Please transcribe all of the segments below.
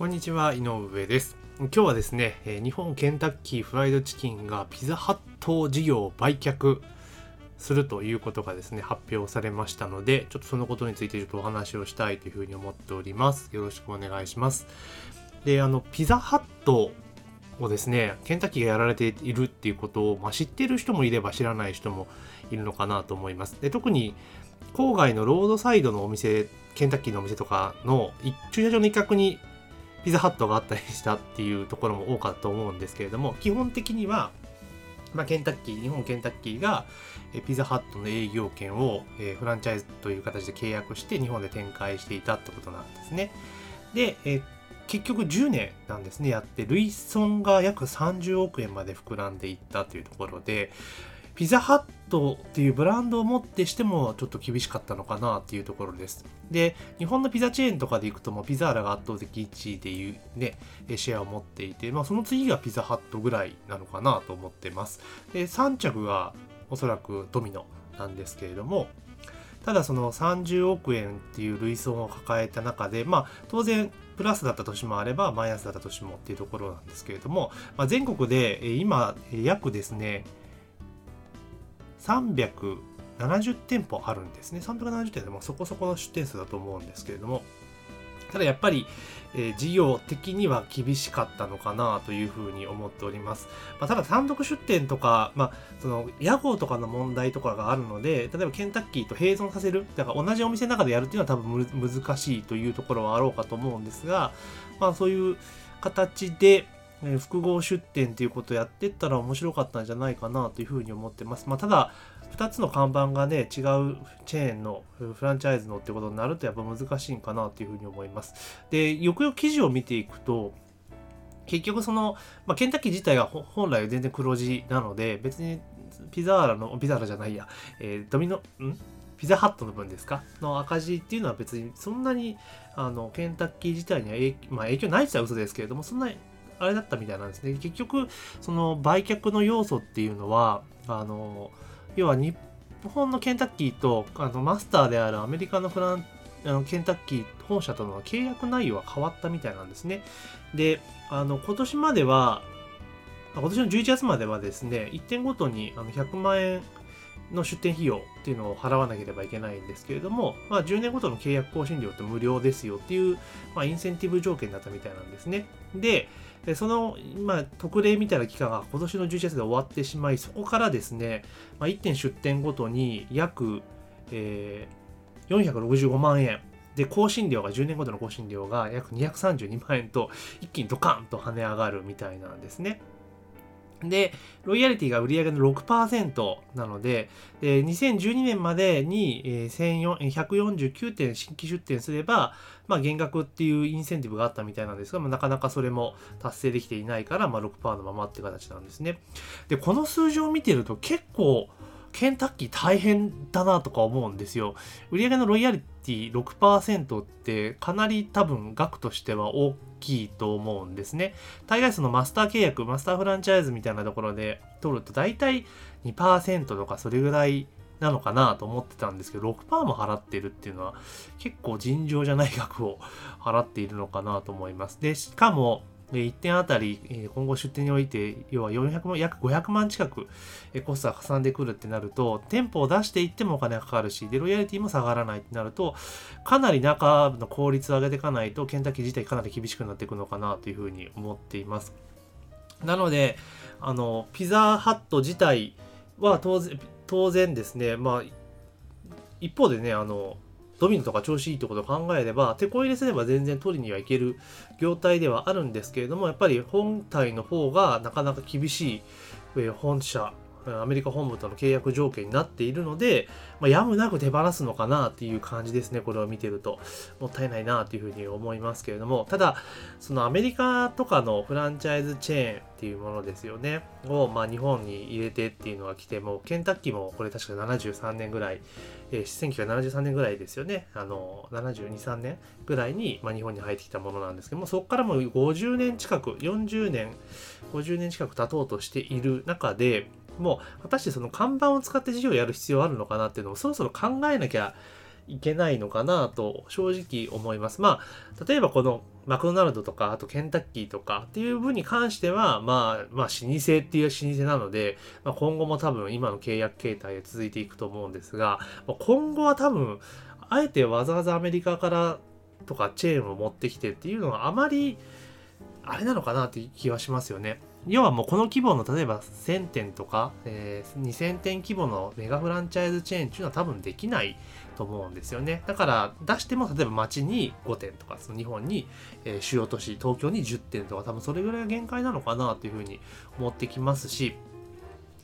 こんにちは井上です。今日はですね日本ケンタッキーフライドチキンがピザハット事業を売却するということがですね発表されましたのでちょっとそのことについてちょっとお話をしたいというふうに思っております。よろしくお願いします。であのピザハットをですねケンタッキーがやられているっていうことを、まあ、知ってる人もいれば知らない人もいるのかなと思います。で特に郊外のロードサイドのお店ケンタッキーのお店とかの駐車場の一角にピザハットがあったりしたっていうところも多かったと思うんですけれども基本的には、まあ、ケンタッキー日本ケンタッキーがピザハットの営業権をフランチャイズという形で契約して日本で展開していたってことなんですね。で、え結局10年なんですねやって累損が約30億円まで膨らんでいったというところでピザハットっていうブランドをもってしてもちょっと厳しかったのかなっていうところです。で、日本のピザチェーンとかでいくともピザーラが圧倒的1位でいうね、シェアを持っていて、まあその次がピザハットぐらいなのかなと思ってます。で、3着がおそらくドミノなんですけれども、ただその30億円っていう累損を抱えた中で、まあ当然プラスだった年もあればマイナスだった年もっていうところなんですけれども、まあ、全国で今約ですね370店舗あるんですね。370店でもそこそこの出店数だと思うんですけれども、ただやっぱり、えー、事業的には厳しかったのかなというふうに思っております。まあ、ただ単独出店とか、まあ、その屋号とかの問題とかがあるので、例えばケンタッキーと併存させる、だから同じお店の中でやるっていうのは多分難しいというところはあろうかと思うんですが、まあそういう形で、え複合出店っていうことをやってったら面白かったんじゃないかなというふうに思ってます。まあ、ただ、2つの看板がね、違うチェーンのフランチャイズのってことになるとやっぱ難しいんかなというふうに思います。で、よくよく記事を見ていくと、結局その、まあ、ケンタッキー自体が本来は全然黒字なので、別にピザーラの、ピザーラじゃないや、えー、ドミノ、ん？ピザハットの分ですか？の赤字っていうのは別にそんなにあのケンタッキー自体には影,、まあ、影響ないって言ったら嘘ですけれどもそんなあれだったみたいなんですね。結局、その売却の要素っていうのは、あの、要は日本のケンタッキーとあのマスターであるアメリカのフランあのケンタッキー本社との契約内容は変わったみたいなんですね。で、あの今年までは、今年の11月まではですね、1点ごとにあの100万円の出店費用っていうのを払わなければいけないんですけれども、まあ、10年ごとの契約更新料って無料ですよっていう、まあ、インセンティブ条件だったみたいなんですね。で、その、ま、特例みたいな期間が今年の11月で終わってしまい、そこからですね、まあ、1点出店ごとに約、えー、465万円。で、更新料が10年ごとの更新料が約232万円と一気にドカンと跳ね上がるみたいなんですね。で、ロイヤリティが売上の6%なので、で2012年までに149点新規出店すれば、まあ、減額っていうインセンティブがあったみたいなんですが、まあ、なかなかそれも達成できていないから、まあ、6%のままって形なんですね。で、この数字を見てると結構、ケンタッキー大変だなとか思うんですよ。売上のロイヤリティ6%ってかなり多分額としては大きいと思うんですね。大概そのマスター契約、マスターフランチャイズみたいなところで取ると大体2%とかそれぐらいなのかなと思ってたんですけど、6%も払ってるっていうのは結構尋常じゃない額を払っているのかなと思います。で、しかも、1点あたり、今後出店において、要は400万、約500万近くコストがかさんでくるってなると、店舗を出していってもお金がかかるし、で、ロイヤリティも下がらないってなると、かなり中の効率を上げていかないと、ケンタッキー自体かなり厳しくなっていくのかなというふうに思っています。なので、あの、ピザハット自体は当然、当然ですね、まあ、一方でね、あの、ドミノとか調子いいってことを考えれば、手こ入れすれば全然取りにはいける業態ではあるんですけれども、やっぱり本体の方がなかなか厳しい本社アメリカ本部との契約条件になっているので、まあ、やむなく手放すのかなっていう感じですね、これを見てると。もったいないなっていうふうに思いますけれども、ただ、そのアメリカとかのフランチャイズチェーンっていうものですよね、を、まあ、日本に入れてっていうのが来て、もケンタッキーもこれ確か73年ぐらい、えー、1973年ぐらいですよね、あの、72、3年ぐらいに、まあ、日本に入ってきたものなんですけども、そこからもう50年近く、40年、50年近く経とうとしている中で、も果たしてその看板を使って事業をやる必要あるのかなっていうのをそろそろ考えなきゃいけないのかなと正直思います。まあ、例えばこのマクドナルドとか、あとケンタッキーとかっていう分に関しては、まあ、まあ、老舗っていう老舗なので、まあ、今後も多分今の契約形態で続いていくと思うんですが、今後は多分、あえてわざわざアメリカからとかチェーンを持ってきてっていうのはあまり、あれなのかなっていう気はしますよね。要はもうこの規模の例えば1000店とか、えー、2000店規模のメガフランチャイズチェーンっていうのは多分できないと思うんですよね。だから出しても例えば街に5店とか、その日本に、えー、主要都市、東京に10店とか多分それぐらいが限界なのかなというふうに思ってきますし、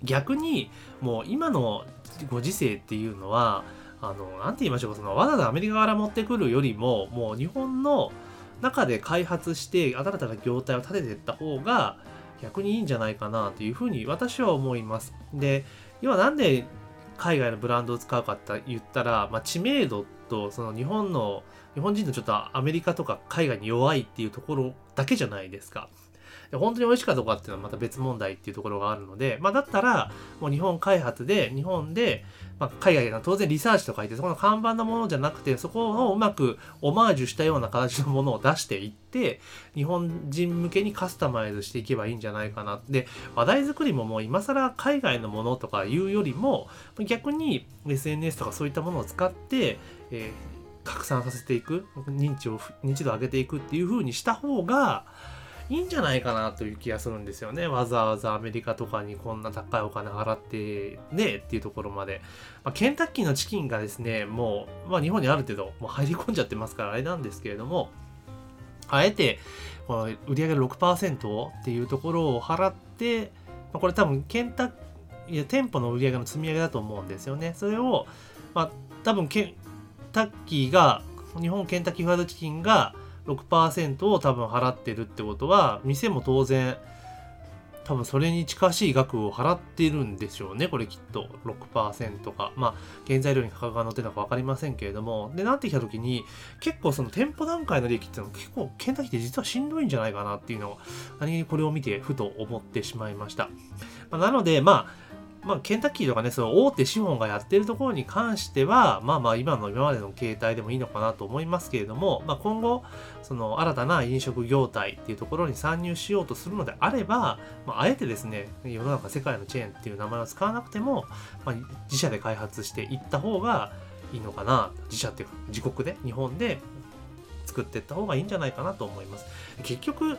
逆にもう今のご時世っていうのは、あの、なんて言いましょうか、そのわざわざアメリカから持ってくるよりも、もう日本の中で開発して新たな業態を立てていった方が逆にいいんじゃないかなというふうに私は思います。で、今なんで海外のブランドを使うかって言ったら、まあ、知名度とその日本の日本人のちょっとアメリカとか海外に弱いっていうところだけじゃないですか。本当に美味しいかどうかっていうのはまた別問題っていうところがあるので、まあ、だったら、もう日本開発で、日本で、まあ、海外が当然リサーチとか言って、そこの看板のものじゃなくて、そこをうまくオマージュしたような形のものを出していって、日本人向けにカスタマイズしていけばいいんじゃないかな。で、話題作りももう今更海外のものとかいうよりも、逆に SNS とかそういったものを使って、えー拡散させていく認知を認知度を上げていくっていう風にした方がいいんじゃないかなという気がするんですよね。わざわざアメリカとかにこんな高いお金払ってねっていうところまで。まあ、ケンタッキーのチキンがですね、もう、まあ、日本にある程度もう入り込んじゃってますからあれなんですけれども、あえてこの売上の6%っていうところを払って、まあ、これ多分ケンタッいや店舗の売り上げの積み上げだと思うんですよね。それを、まあ、多分ケンタッキーが、日本ケンタッキーフライドチキンが、6%を多分払ってるってことは店も当然多分それに近しい額を払ってるんでしょうねこれきっと。6%か。まあ原材料に価格が乗ってるのか分かりませんけれども。でなってきた時に結構その店舗段階の利益っていうのは結構ケンタッキーって実はしんどいんじゃないかなっていうのを何気にこれを見てふと思ってしまいました、まあ、なのでまあまあ、ケンタッキーとかね、その大手資本がやってるところに関しては、まあまあ今の今までの形態でもいいのかなと思いますけれども、まあ今後、その新たな飲食業態っていうところに参入しようとするのであれば、まあ、あえてですね、世の中世界のチェーンっていう名前を使わなくても、まあ、自社で開発していった方がいいのかな、自社っていうか自国で、日本で作っていった方がいいんじゃないかなと思います。結局、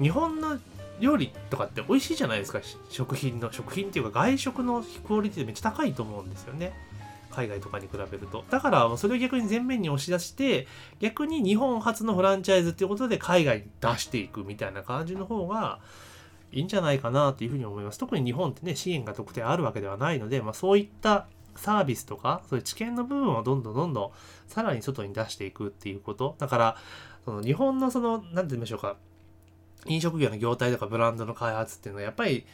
日本の料理とかって美味しいじゃないですか。食品の食品っていうか外食のクオリティめっちゃ高いと思うんですよね。海外とかに比べると。だからそれを逆に前面に押し出して逆に日本初のフランチャイズっていうことで海外に出していくみたいな感じの方がいいんじゃないかなというふうに思います。特に日本ってね資源が特定あるわけではないので、まあ、そういったサービスとかそういう知見の部分をどんどんどんどんさらに外に出していくっていうこと。だからその日本のその何て言いましょうか。飲食業の業態とかブランドの開発っていうのはやっぱり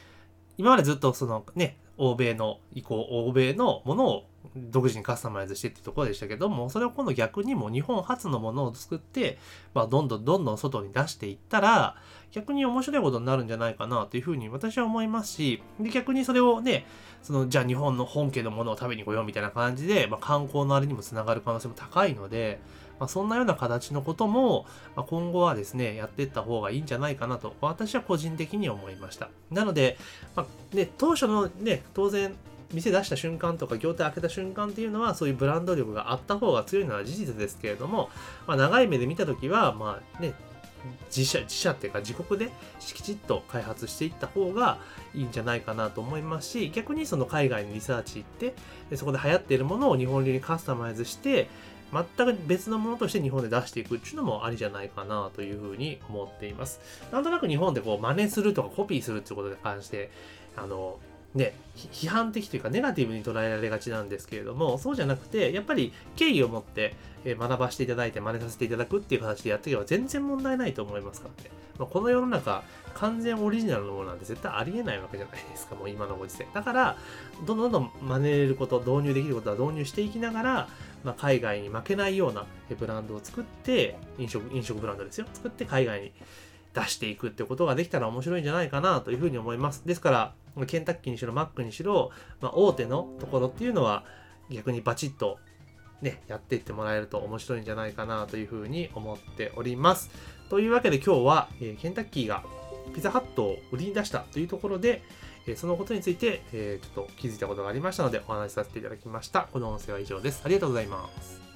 今までずっとそのね欧米の移行欧米のものを独自にカスタマイズしてっていうところでしたけどもそれを今度逆にも日本初のものを作って、まあ、どんどんどんどん外に出していったら逆に面白いことになるんじゃないかなというふうに私は思いますしで逆にそれをねそのじゃあ日本の本家のものを食べに来ようみたいな感じで、まあ、観光のあれにもつながる可能性も高いのでまあ、そんなような形のことも、まあ、今後はですね、やっていった方がいいんじゃないかなと、私は個人的に思いました。なので、まあ、ね、当初のね、当然、店出した瞬間とか業態開けた瞬間っていうのはそういうブランド力があった方が強いのは事実ですけれども、まあ、長い目で見た時はまあね自社自社っていうか自国できちっと開発していった方がいいんじゃないかなと思いますし逆にその海外にリサーチ行ってそこで流行っているものを日本流にカスタマイズして全く別のものとして日本で出していくっていうのもありじゃないかなというふうに思っています。なんとなく日本でこう真似するとかコピーするっていうことに関して、あの、ね、批判的というかネガティブに捉えられがちなんですけれども、そうじゃなくて、やっぱり敬意を持って学ばせていただいて真似させていただくっていう形でやっていけば全然問題ないと思いますからね。まあ、この世の中、完全オリジナルのものなんて絶対ありえないわけじゃないですか、もう今のご時世。だから、どんどんどん真似れること、導入できることは導入していきながら、まあ、海外に負けないようなブランドを作って、飲食、飲食ブランドですよ。作って海外に出していくってことができたら面白いんじゃないかなというふうに思います。ですから、ケンタッキーにしろ、マックにしろ、まあ、大手のところっていうのは逆にバチッとね、やっていってもらえると面白いんじゃないかなというふうに思っております。というわけで今日は、えケンタッキーがピザハットを売りに出したというところで、えそのことについて、えちょっと気づいたことがありましたのでお話しさせていただきました。この音声は以上です。ありがとうございます。